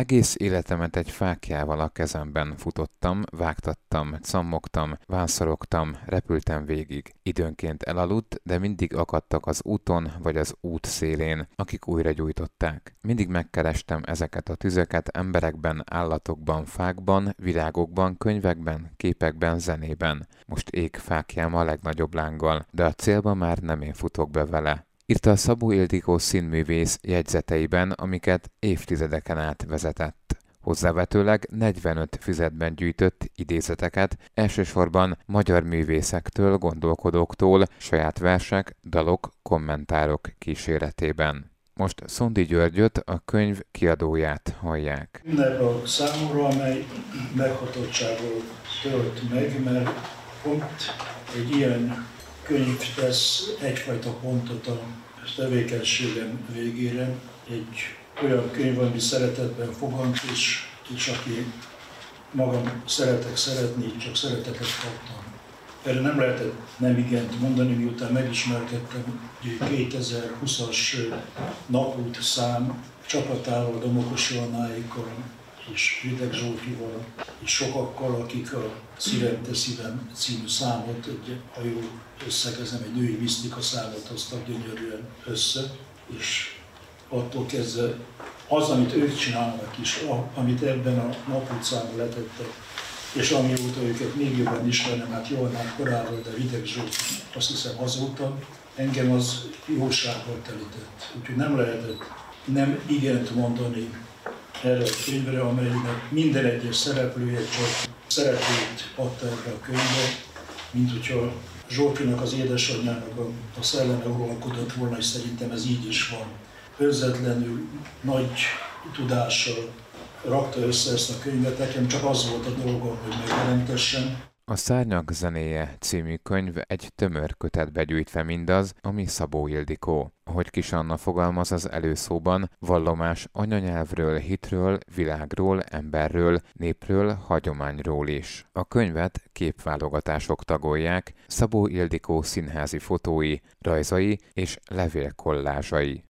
Egész életemet egy fákjával a kezemben futottam, vágtattam, cammogtam, vászorogtam, repültem végig. Időnként elaludt, de mindig akadtak az úton vagy az út szélén, akik újra gyújtották. Mindig megkerestem ezeket a tüzeket emberekben, állatokban, fákban, virágokban, könyvekben, képekben, zenében. Most ég fákjám a legnagyobb lánggal, de a célba már nem én futok be vele írta a Szabó Ildikó színművész jegyzeteiben, amiket évtizedeken át vezetett. Hozzávetőleg 45 füzetben gyűjtött idézeteket, elsősorban magyar művészektől, gondolkodóktól, saját versek, dalok, kommentárok kíséretében. Most Szondi Györgyöt, a könyv kiadóját hallják. Ünnep a számomra, amely meghatottságról tölt meg, mert pont egy ilyen könyv tesz egyfajta pontot a tevékenységem végére. Egy olyan könyv, ami szeretetben fogant, és, és aki magam szeretek szeretni, csak szeretetet kaptam. Erre nem lehetett nem igent mondani, miután megismerkedtem 2020-as napút szám csapatával, Domokos Joannáikkal, és Videg Zsoltival, és sokakkal, akik a Szívem te szívem című számot, egy, ha jól összegezem, egy női misztika számot hoztak gyönyörűen össze, és attól kezdve az, amit ők csinálnak is, amit ebben a naputcában letettek, és amióta őket még jobban ismernem, hát Joannán korábban, de Videg Zsolt, azt hiszem azóta, engem az jósággal telített. Úgyhogy nem lehetett nem igent mondani erre a könyvre, amelynek minden egyes szereplője csak szereplőt adta ebbe a könyvbe, mint hogyha Zsoltinak, az édesanyjának a, a szelleme uralkodott volna, és szerintem ez így is van. Önzetlenül, nagy tudással rakta össze ezt a könyvet, nekem csak az volt a dolgom, hogy megjelentessem. A Szárnyak zenéje című könyv egy tömör kötetbe gyűjtve mindaz, ami Szabó Ildikó. Ahogy Kis Anna fogalmaz az előszóban, vallomás anyanyelvről, hitről, világról, emberről, népről, hagyományról is. A könyvet képválogatások tagolják, Szabó Ildikó színházi fotói, rajzai és levélkollázsai.